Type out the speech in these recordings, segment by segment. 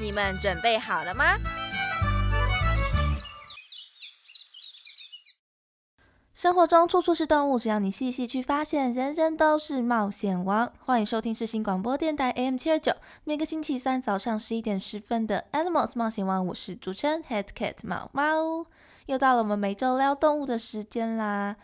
你们准备好了吗？生活中处处是动物，只要你细细去发现，人人都是冒险王。欢迎收听世新广播电台 AM 七二九，每个星期三早上十一点十分的 Animals 冒险王，我是主持人 Head Cat 猫猫。又到了我们每周聊动物的时间啦。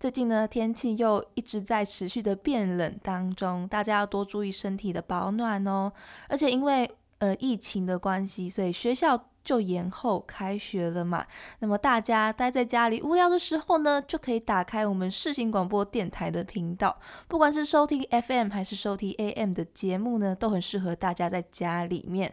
最近呢，天气又一直在持续的变冷当中，大家要多注意身体的保暖哦。而且因为呃疫情的关系，所以学校。就延后开学了嘛，那么大家待在家里无聊的时候呢，就可以打开我们世新广播电台的频道，不管是收听 FM 还是收听 AM 的节目呢，都很适合大家在家里面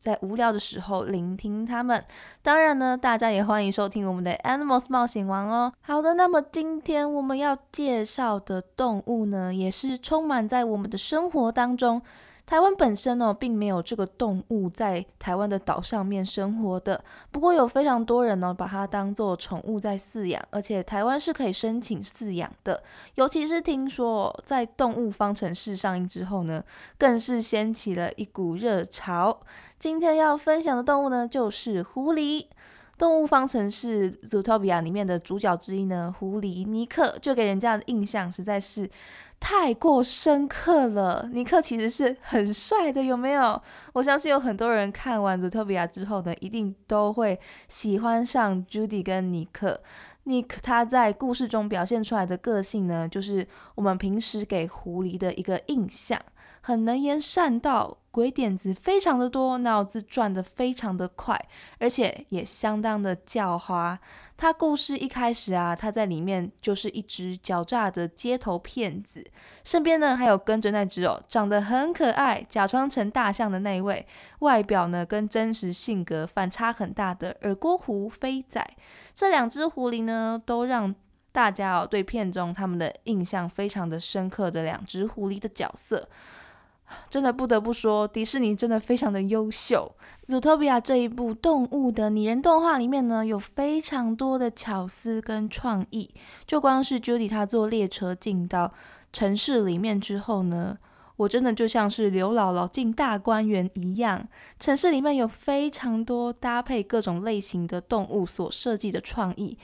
在无聊的时候聆听他们。当然呢，大家也欢迎收听我们的 Animals 冒险王哦。好的，那么今天我们要介绍的动物呢，也是充满在我们的生活当中。台湾本身呢，并没有这个动物在台湾的岛上面生活的。不过有非常多人呢，把它当做宠物在饲养，而且台湾是可以申请饲养的。尤其是听说在《动物方程式》上映之后呢，更是掀起了一股热潮。今天要分享的动物呢，就是狐狸。《动物方程式》Zootopia 里面的主角之一呢，狐狸尼克，就给人家的印象实在是。太过深刻了，尼克其实是很帅的，有没有？我相信有很多人看完《祖特比亚》之后呢，一定都会喜欢上 Judy 跟尼克。尼克他在故事中表现出来的个性呢，就是我们平时给狐狸的一个印象。很能言善道，鬼点子非常的多，脑子转得非常的快，而且也相当的狡猾。他故事一开始啊，他在里面就是一只狡诈的街头骗子，身边呢还有跟着那只哦，长得很可爱，假装成大象的那位，外表呢跟真实性格反差很大的耳郭狐飞仔。这两只狐狸呢，都让大家哦对片中他们的印象非常的深刻的两只狐狸的角色。真的不得不说，迪士尼真的非常的优秀。《Zootopia》这一部动物的拟人动画里面呢，有非常多的巧思跟创意。就光是 Judy 她坐列车进到城市里面之后呢，我真的就像是刘姥姥进大观园一样。城市里面有非常多搭配各种类型的动物所设计的创意。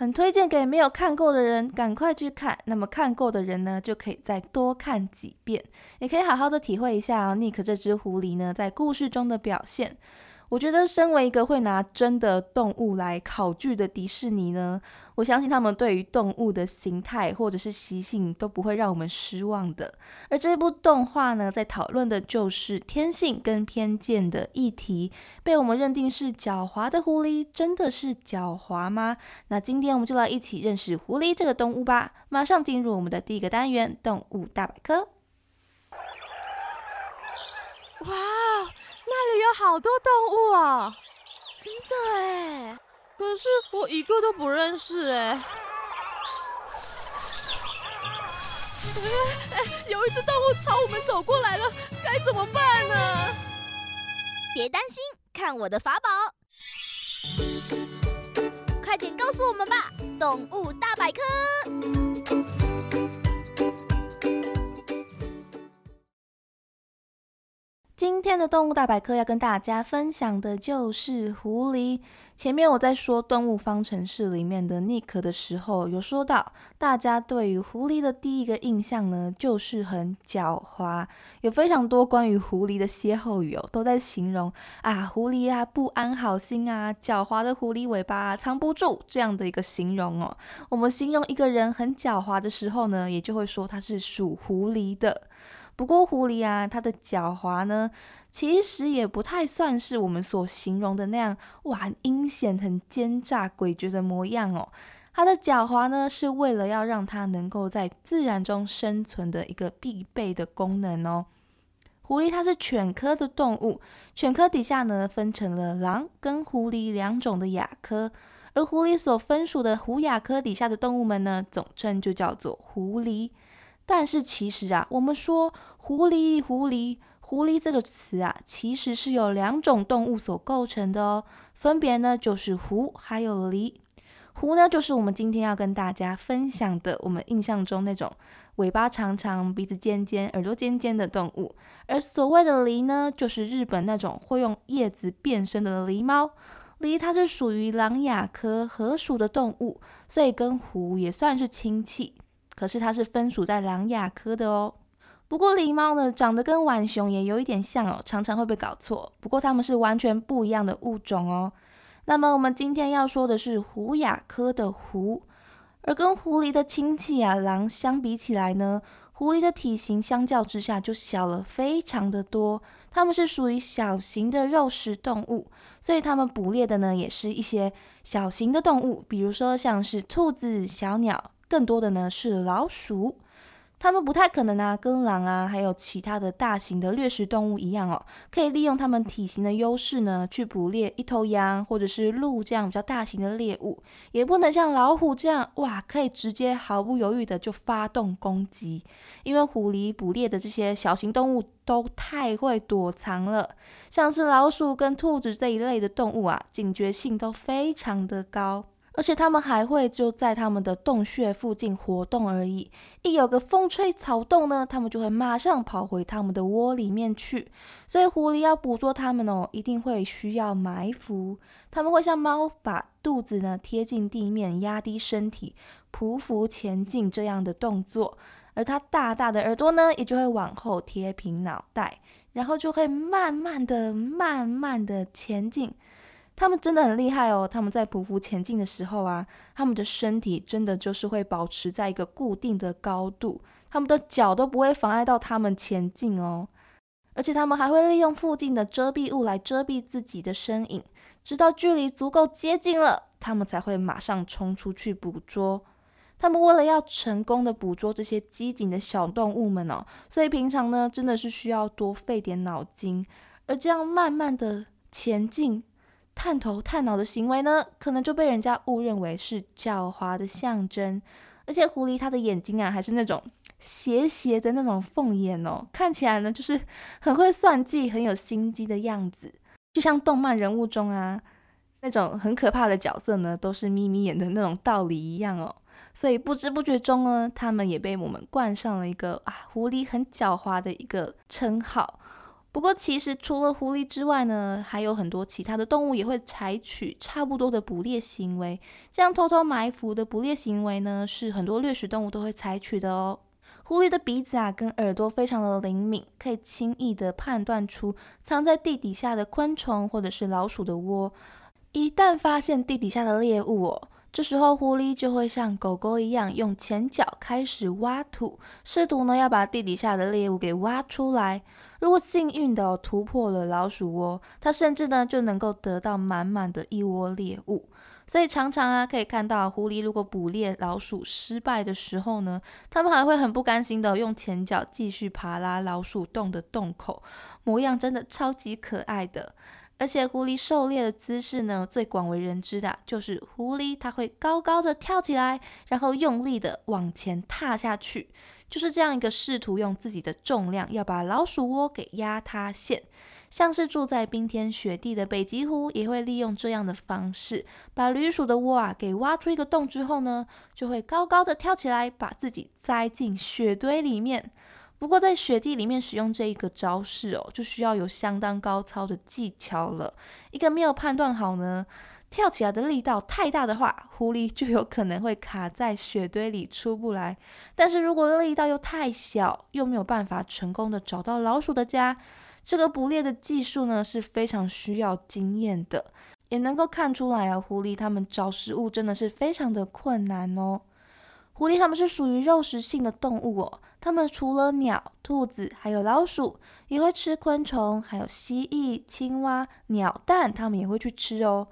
很推荐给没有看过的人，赶快去看。那么看过的人呢，就可以再多看几遍，也可以好好的体会一下 Nick 这只狐狸呢在故事中的表现。我觉得，身为一个会拿真的动物来考据的迪士尼呢，我相信他们对于动物的形态或者是习性都不会让我们失望的。而这部动画呢，在讨论的就是天性跟偏见的议题。被我们认定是狡猾的狐狸，真的是狡猾吗？那今天我们就来一起认识狐狸这个动物吧。马上进入我们的第一个单元——动物大百科。哇！那里有好多动物啊，真的哎！可是我一个都不认识。哎哎，有一只动物朝我们走过来了，该怎么办呢？别担心，看我的法宝！快点告诉我们吧，动物大百科。今天的动物大百科要跟大家分享的就是狐狸。前面我在说《动物方程式》里面的 Nick 的时候，有说到大家对于狐狸的第一个印象呢，就是很狡猾。有非常多关于狐狸的歇后语哦，都在形容啊，狐狸啊不安好心啊，狡猾的狐狸尾巴藏不住这样的一个形容哦。我们形容一个人很狡猾的时候呢，也就会说他是属狐狸的。不过狐狸啊，它的狡猾呢，其实也不太算是我们所形容的那样，哇，很阴险、很奸诈、诡谲的模样哦。它的狡猾呢，是为了要让它能够在自然中生存的一个必备的功能哦。狐狸它是犬科的动物，犬科底下呢分成了狼跟狐狸两种的亚科，而狐狸所分属的狐亚科底下的动物们呢，总称就叫做狐狸。但是其实啊，我们说狐狸，狐狸，狐狸这个词啊，其实是由两种动物所构成的哦，分别呢就是狐还有狸。狐呢，就是我们今天要跟大家分享的，我们印象中那种尾巴长长、鼻子尖尖、耳朵尖尖的动物。而所谓的狸呢，就是日本那种会用叶子变身的狸猫。狸它是属于狼亚科河属的动物，所以跟狐也算是亲戚。可是它是分属在狼亚科的哦。不过狸猫呢，长得跟浣熊也有一点像哦，常常会被搞错。不过它们是完全不一样的物种哦。那么我们今天要说的是狐亚科的狐，而跟狐狸的亲戚啊狼相比起来呢，狐狸的体型相较之下就小了非常的多。它们是属于小型的肉食动物，所以它们捕猎的呢也是一些小型的动物，比如说像是兔子、小鸟，更多的呢是老鼠。它们不太可能啊，跟狼啊，还有其他的大型的掠食动物一样哦，可以利用它们体型的优势呢，去捕猎一头羊或者是鹿这样比较大型的猎物。也不能像老虎这样，哇，可以直接毫不犹豫的就发动攻击。因为狐狸捕猎的这些小型动物都太会躲藏了，像是老鼠跟兔子这一类的动物啊，警觉性都非常的高。而且它们还会就在它们的洞穴附近活动而已，一有个风吹草动呢，它们就会马上跑回它们的窝里面去。所以狐狸要捕捉它们哦，一定会需要埋伏。它们会像猫，把肚子呢贴近地面，压低身体，匍匐前进这样的动作。而它大大的耳朵呢，也就会往后贴平脑袋，然后就会慢慢的、慢慢的前进。他们真的很厉害哦！他们在匍匐前进的时候啊，他们的身体真的就是会保持在一个固定的高度，他们的脚都不会妨碍到他们前进哦。而且他们还会利用附近的遮蔽物来遮蔽自己的身影，直到距离足够接近了，他们才会马上冲出去捕捉。他们为了要成功的捕捉这些机警的小动物们哦，所以平常呢真的是需要多费点脑筋，而这样慢慢的前进。探头探脑的行为呢，可能就被人家误认为是狡猾的象征。而且狐狸它的眼睛啊，还是那种斜斜的那种凤眼哦，看起来呢就是很会算计、很有心机的样子，就像动漫人物中啊那种很可怕的角色呢，都是眯眯眼的那种道理一样哦。所以不知不觉中呢，他们也被我们冠上了一个啊狐狸很狡猾的一个称号。不过，其实除了狐狸之外呢，还有很多其他的动物也会采取差不多的捕猎行为。这样偷偷埋伏的捕猎行为呢，是很多掠食动物都会采取的哦。狐狸的鼻子啊跟耳朵非常的灵敏，可以轻易的判断出藏在地底下的昆虫或者是老鼠的窝。一旦发现地底下的猎物哦，这时候狐狸就会像狗狗一样，用前脚开始挖土，试图呢要把地底下的猎物给挖出来。如果幸运的突破了老鼠窝，它甚至呢就能够得到满满的一窝猎物。所以常常啊可以看到狐狸如果捕猎老鼠失败的时候呢，它们还会很不甘心的用前脚继续爬拉老鼠洞的洞口，模样真的超级可爱的。而且狐狸狩猎的姿势呢，最广为人知的就是狐狸它会高高的跳起来，然后用力的往前踏下去。就是这样一个试图用自己的重量要把老鼠窝给压塌陷，像是住在冰天雪地的北极狐也会利用这样的方式，把旅鼠的窝啊给挖出一个洞之后呢，就会高高的跳起来，把自己栽进雪堆里面。不过在雪地里面使用这一个招式哦，就需要有相当高超的技巧了，一个没有判断好呢。跳起来的力道太大的话，狐狸就有可能会卡在雪堆里出不来。但是如果力道又太小，又没有办法成功的找到老鼠的家，这个捕猎的技术呢是非常需要经验的，也能够看出来啊，狐狸它们找食物真的是非常的困难哦。狐狸它们是属于肉食性的动物哦，它们除了鸟、兔子还有老鼠，也会吃昆虫，还有蜥蜴、青蛙、鸟蛋，它们也会去吃哦。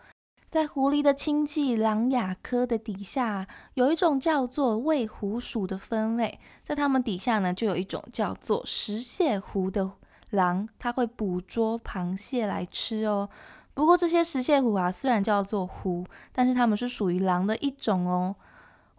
在狐狸的亲戚狼亚科的底下，有一种叫做胃狐鼠的分类。在它们底下呢，就有一种叫做食蟹狐的狼，它会捕捉螃蟹来吃哦。不过这些食蟹虎啊，虽然叫做狐，但是它们是属于狼的一种哦。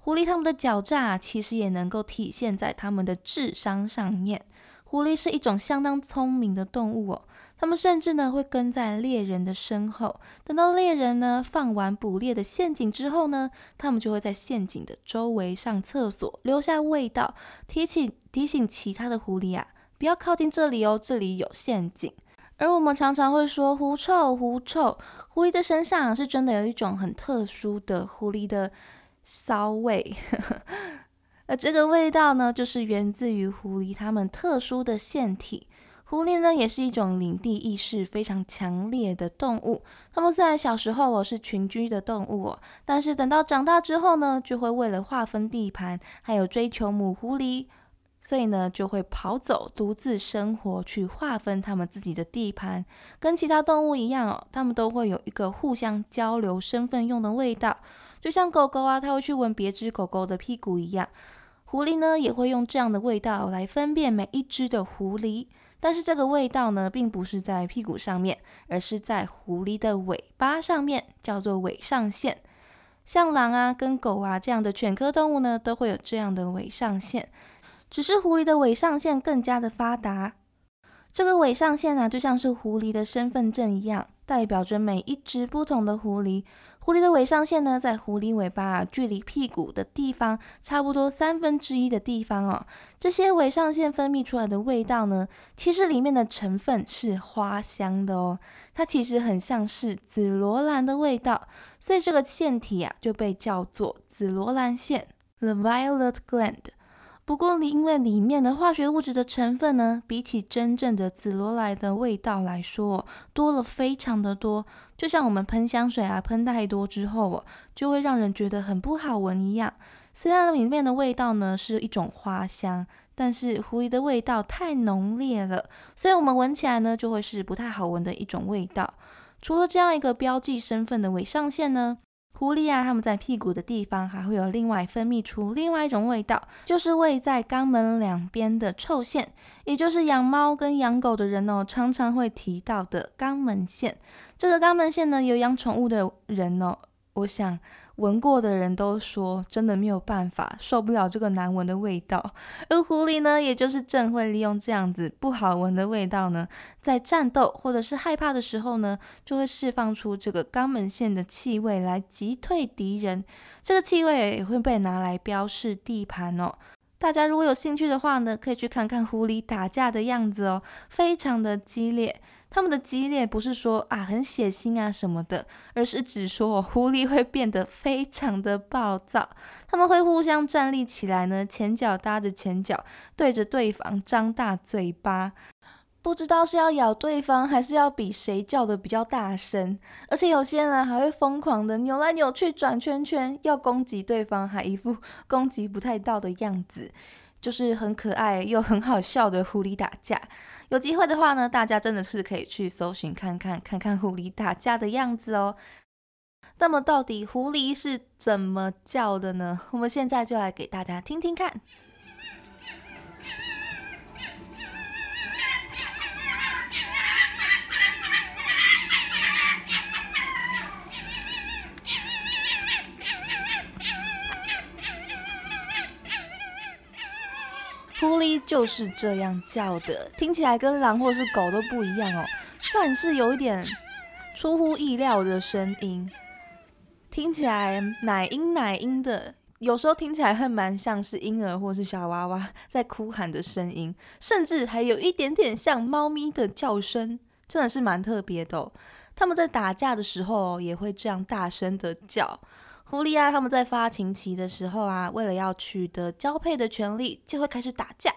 狐狸它们的狡诈其实也能够体现在它们的智商上面。狐狸是一种相当聪明的动物哦，它们甚至呢会跟在猎人的身后，等到猎人呢放完捕猎的陷阱之后呢，它们就会在陷阱的周围上厕所，留下味道，提醒提醒其他的狐狸啊，不要靠近这里哦，这里有陷阱。而我们常常会说狐臭，狐臭，狐狸的身上是真的有一种很特殊的狐狸的骚味。而这个味道呢，就是源自于狐狸它们特殊的腺体。狐狸呢，也是一种领地意识非常强烈的动物。它们虽然小时候哦是群居的动物哦，但是等到长大之后呢，就会为了划分地盘，还有追求母狐狸，所以呢就会跑走，独自生活，去划分它们自己的地盘。跟其他动物一样哦，它们都会有一个互相交流身份用的味道，就像狗狗啊，它会去闻别只狗狗的屁股一样。狐狸呢也会用这样的味道来分辨每一只的狐狸，但是这个味道呢并不是在屁股上面，而是在狐狸的尾巴上面，叫做尾上腺。像狼啊跟狗啊这样的犬科动物呢都会有这样的尾上腺，只是狐狸的尾上腺更加的发达。这个尾上腺啊就像是狐狸的身份证一样。代表着每一只不同的狐狸。狐狸的尾上腺呢，在狐狸尾巴距离屁股的地方差不多三分之一的地方哦。这些尾上腺分泌出来的味道呢，其实里面的成分是花香的哦。它其实很像是紫罗兰的味道，所以这个腺体啊就被叫做紫罗兰腺 （the violet gland）。不过，因为里面的化学物质的成分呢，比起真正的紫罗兰的味道来说，多了非常的多。就像我们喷香水啊，喷太多之后哦，就会让人觉得很不好闻一样。虽然里面的味道呢是一种花香，但是狐狸的味道太浓烈了，所以我们闻起来呢就会是不太好闻的一种味道。除了这样一个标记身份的尾上线呢？狐狸啊，它们在屁股的地方还会有另外分泌出另外一种味道，就是位在肛门两边的臭腺，也就是养猫跟养狗的人哦常常会提到的肛门腺。这个肛门腺呢，有养宠物的人哦，我想。闻过的人都说，真的没有办法，受不了这个难闻的味道。而狐狸呢，也就是正会利用这样子不好闻的味道呢，在战斗或者是害怕的时候呢，就会释放出这个肛门腺的气味来击退敌人。这个气味也会被拿来标示地盘哦。大家如果有兴趣的话呢，可以去看看狐狸打架的样子哦，非常的激烈。他们的激烈不是说啊很血腥啊什么的，而是指说狐狸会变得非常的暴躁。他们会互相站立起来呢，前脚搭着前脚，对着对方张大嘴巴，不知道是要咬对方，还是要比谁叫的比较大声。而且有些人还会疯狂的扭来扭去转圈圈，要攻击对方，还一副攻击不太到的样子。就是很可爱又很好笑的狐狸打架，有机会的话呢，大家真的是可以去搜寻看看，看看狐狸打架的样子哦。那么到底狐狸是怎么叫的呢？我们现在就来给大家听听看。狐狸就是这样叫的，听起来跟狼或是狗都不一样哦，算是有一点出乎意料的声音，听起来奶音奶音的，有时候听起来还蛮像是婴儿或是小娃娃在哭喊的声音，甚至还有一点点像猫咪的叫声，真的是蛮特别的。他们在打架的时候也会这样大声的叫。狐狸啊，他们在发情期的时候啊，为了要取得交配的权利，就会开始打架。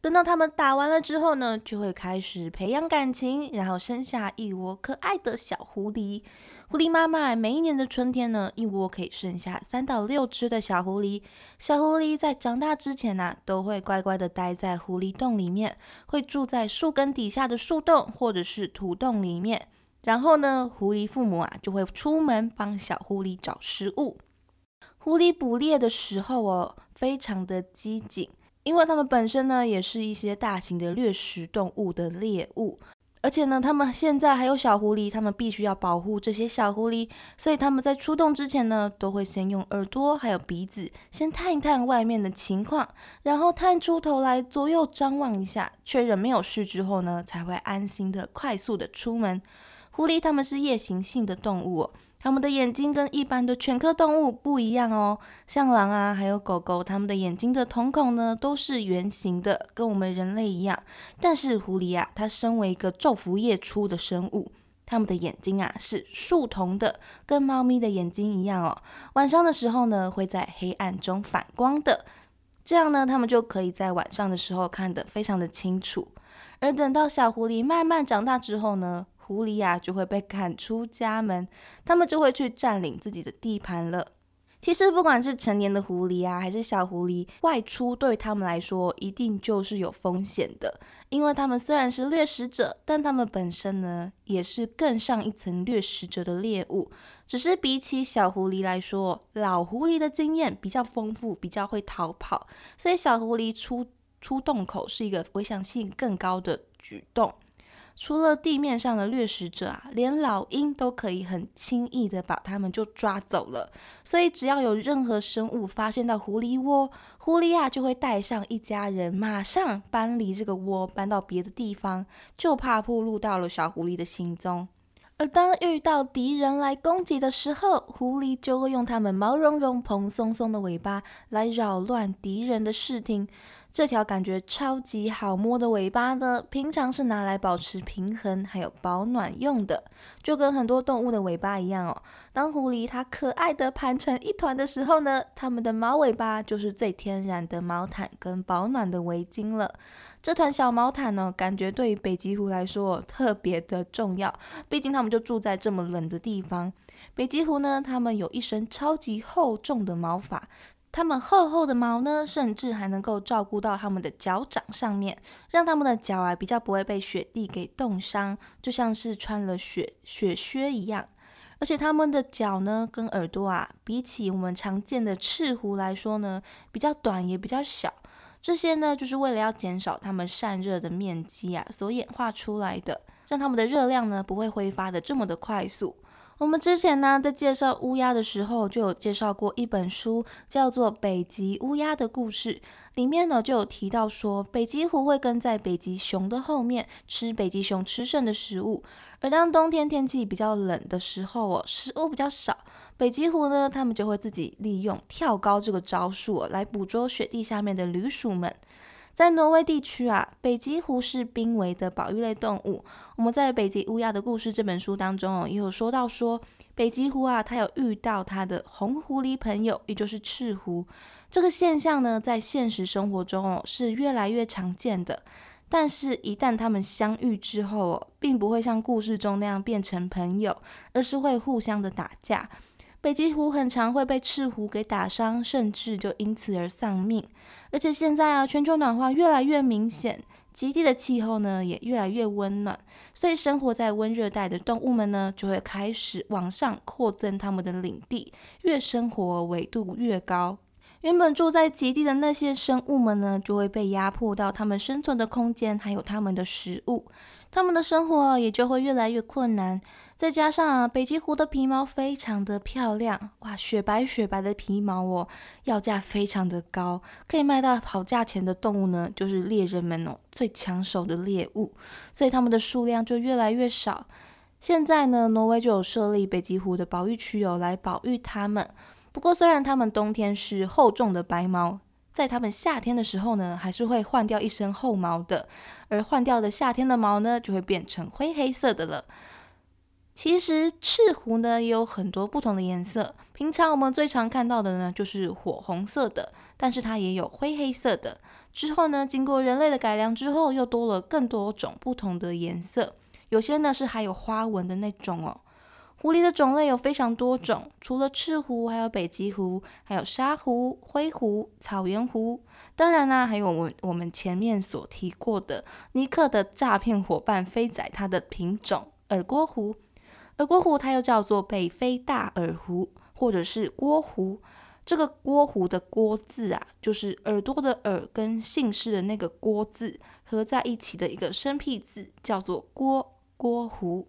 等到他们打完了之后呢，就会开始培养感情，然后生下一窝可爱的小狐狸。狐狸妈妈每一年的春天呢，一窝可以生下三到六只的小狐狸。小狐狸在长大之前呢，都会乖乖的待在狐狸洞里面，会住在树根底下的树洞或者是土洞里面。然后呢，狐狸父母啊就会出门帮小狐狸找食物。狐狸捕猎的时候哦，非常的机警，因为它们本身呢，也是一些大型的掠食动物的猎物。而且呢，它们现在还有小狐狸，它们必须要保护这些小狐狸，所以他们在出动之前呢，都会先用耳朵还有鼻子先探一探外面的情况，然后探出头来左右张望一下，确认没有事之后呢，才会安心的快速的出门。狐狸它们是夜行性的动物。它们的眼睛跟一般的犬科动物不一样哦，像狼啊，还有狗狗，它们的眼睛的瞳孔呢都是圆形的，跟我们人类一样。但是狐狸啊，它身为一个昼伏夜出的生物，它们的眼睛啊是竖瞳的，跟猫咪的眼睛一样哦。晚上的时候呢，会在黑暗中反光的，这样呢，它们就可以在晚上的时候看得非常的清楚。而等到小狐狸慢慢长大之后呢，狐狸呀就会被赶出家门，他们就会去占领自己的地盘了。其实不管是成年的狐狸啊，还是小狐狸，外出对他们来说一定就是有风险的，因为他们虽然是掠食者，但他们本身呢也是更上一层掠食者的猎物。只是比起小狐狸来说，老狐狸的经验比较丰富，比较会逃跑，所以小狐狸出出洞口是一个危险性更高的举动。除了地面上的掠食者啊，连老鹰都可以很轻易的把它们就抓走了。所以只要有任何生物发现到狐狸窝，狐狸啊就会带上一家人，马上搬离这个窝，搬到别的地方，就怕暴露到了小狐狸的行踪。而当遇到敌人来攻击的时候，狐狸就会用它们毛茸茸、蓬松松的尾巴来扰乱敌人的视听。这条感觉超级好摸的尾巴呢，平常是拿来保持平衡还有保暖用的，就跟很多动物的尾巴一样哦。当狐狸它可爱的盘成一团的时候呢，它们的毛尾巴就是最天然的毛毯跟保暖的围巾了。这团小毛毯呢，感觉对于北极狐来说特别的重要，毕竟它们就住在这么冷的地方。北极狐呢，它们有一身超级厚重的毛发。它们厚厚的毛呢，甚至还能够照顾到它们的脚掌上面，让它们的脚啊比较不会被雪地给冻伤，就像是穿了雪雪靴一样。而且它们的脚呢，跟耳朵啊，比起我们常见的赤狐来说呢，比较短也比较小。这些呢，就是为了要减少它们散热的面积啊，所演化出来的，让它们的热量呢不会挥发的这么的快速。我们之前呢，在介绍乌鸦的时候，就有介绍过一本书，叫做《北极乌鸦的故事》。里面呢，就有提到说，北极狐会跟在北极熊的后面，吃北极熊吃剩的食物。而当冬天天气比较冷的时候哦，食物比较少，北极狐呢，他们就会自己利用跳高这个招数来捕捉雪地下面的旅鼠们。在挪威地区啊，北极狐是濒危的保育类动物。我们在《北极乌鸦的故事》这本书当中哦，也有说到说，北极狐啊，它有遇到它的红狐狸朋友，也就是赤狐。这个现象呢，在现实生活中哦，是越来越常见的。但是，一旦他们相遇之后哦，并不会像故事中那样变成朋友，而是会互相的打架。北极狐很常会被赤狐给打伤，甚至就因此而丧命。而且现在啊，全球暖化越来越明显，极地的气候呢也越来越温暖，所以生活在温热带的动物们呢，就会开始往上扩增他们的领地，越生活纬度越高。原本住在极地的那些生物们呢，就会被压迫到他们生存的空间，还有他们的食物，他们的生活也就会越来越困难。再加上啊，北极狐的皮毛非常的漂亮，哇，雪白雪白的皮毛哦，要价非常的高，可以卖到好价钱的动物呢，就是猎人们哦最抢手的猎物，所以它们的数量就越来越少。现在呢，挪威就有设立北极狐的保育区哦，来保育它们。不过，虽然它们冬天是厚重的白毛，在它们夏天的时候呢，还是会换掉一身厚毛的，而换掉的夏天的毛呢，就会变成灰黑色的了。其实赤狐呢也有很多不同的颜色，平常我们最常看到的呢就是火红色的，但是它也有灰黑色的。之后呢，经过人类的改良之后，又多了更多种不同的颜色，有些呢是还有花纹的那种哦。狐狸的种类有非常多种，除了赤狐，还有北极狐，还有沙狐、灰狐、草原狐，当然啦，还有我我们前面所提过的尼克的诈骗伙伴飞仔，它的品种耳郭狐。而郭狐它又叫做北非大耳狐，或者是郭狐。这个郭狐的郭字啊，就是耳朵的耳跟姓氏的那个郭字合在一起的一个生僻字，叫做郭郭狐。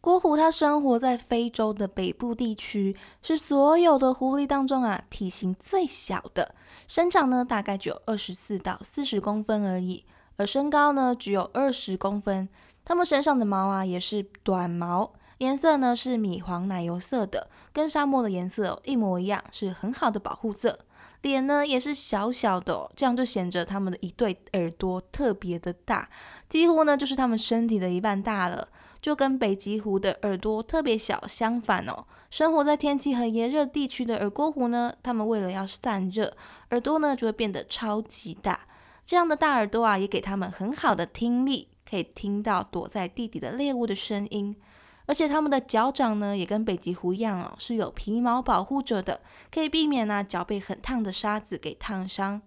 郭狐它生活在非洲的北部地区，是所有的狐狸当中啊体型最小的，身长呢大概只有二十四到四十公分而已，而身高呢只有二十公分。它们身上的毛啊也是短毛，颜色呢是米黄奶油色的，跟沙漠的颜色一模一样，是很好的保护色。脸呢也是小小的，这样就显着它们的一对耳朵特别的大，几乎呢就是它们身体的一半大了。就跟北极狐的耳朵特别小相反哦。生活在天气很炎热地区的耳郭狐呢，它们为了要散热，耳朵呢就会变得超级大。这样的大耳朵啊，也给它们很好的听力，可以听到躲在地底的猎物的声音。而且它们的脚掌呢，也跟北极狐一样哦，是有皮毛保护着的，可以避免呢脚被很烫的沙子给烫伤。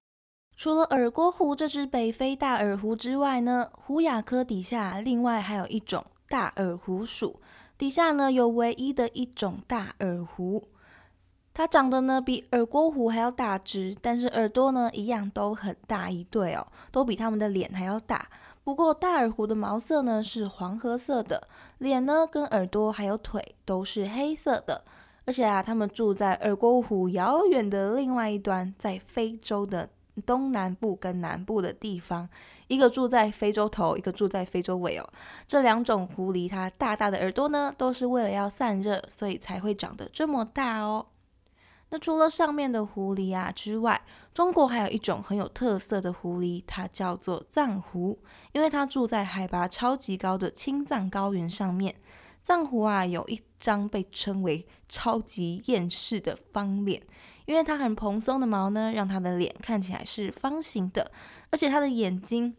除了耳郭狐这只北非大耳狐之外呢，狐亚科底下另外还有一种。大耳狐属底下呢有唯一的一种大耳狐，它长得呢比耳郭狐还要大只，但是耳朵呢一样都很大一对哦，都比它们的脸还要大。不过大耳狐的毛色呢是黄褐色的，脸呢跟耳朵还有腿都是黑色的，而且啊，它们住在耳郭湖遥远的另外一端，在非洲的东南部跟南部的地方。一个住在非洲头，一个住在非洲尾哦。这两种狐狸，它大大的耳朵呢，都是为了要散热，所以才会长得这么大哦。那除了上面的狐狸啊之外，中国还有一种很有特色的狐狸，它叫做藏狐，因为它住在海拔超级高的青藏高原上面。藏狐啊，有一张被称为超级厌世的方脸，因为它很蓬松的毛呢，让它的脸看起来是方形的，而且它的眼睛。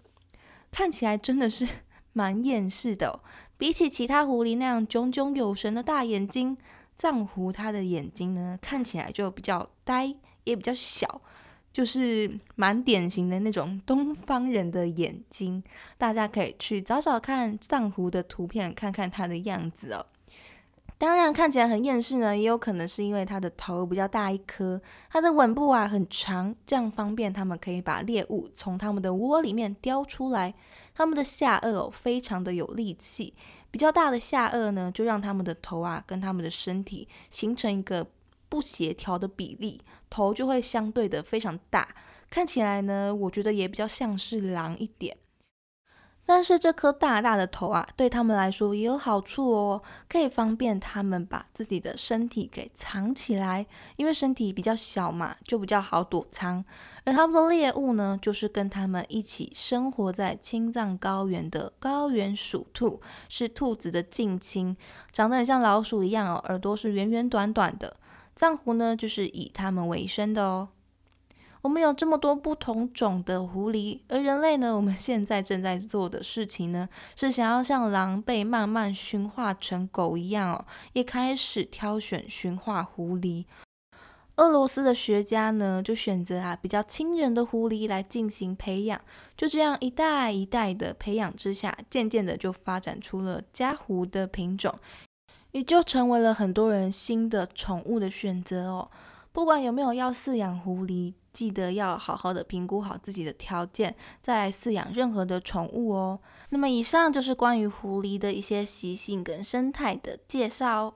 看起来真的是 蛮厌世的，比起其他狐狸那样炯炯有神的大眼睛，藏狐它的眼睛呢看起来就比较呆，也比较小，就是蛮典型的那种东方人的眼睛。大家可以去找找看藏狐的图片，看看它的样子哦。当然，看起来很厌世呢，也有可能是因为它的头比较大一颗，它的吻部啊很长，这样方便它们可以把猎物从它们的窝里面叼出来。它们的下颚非常的有力气，比较大的下颚呢，就让它们的头啊跟它们的身体形成一个不协调的比例，头就会相对的非常大，看起来呢，我觉得也比较像是狼一点。但是这颗大大的头啊，对他们来说也有好处哦，可以方便他们把自己的身体给藏起来，因为身体比较小嘛，就比较好躲藏。而他们的猎物呢，就是跟他们一起生活在青藏高原的高原鼠兔，是兔子的近亲，长得很像老鼠一样哦，耳朵是圆圆短短的。藏狐呢，就是以它们为生的哦。我们有这么多不同种的狐狸，而人类呢？我们现在正在做的事情呢，是想要像狼被慢慢驯化成狗一样哦，也开始挑选驯化狐狸。俄罗斯的学家呢，就选择啊比较亲人的狐狸来进行培养，就这样一代一代的培养之下，渐渐的就发展出了家狐的品种，也就成为了很多人新的宠物的选择哦。不管有没有要饲养狐狸。记得要好好的评估好自己的条件，再来饲养任何的宠物哦。那么以上就是关于狐狸的一些习性跟生态的介绍。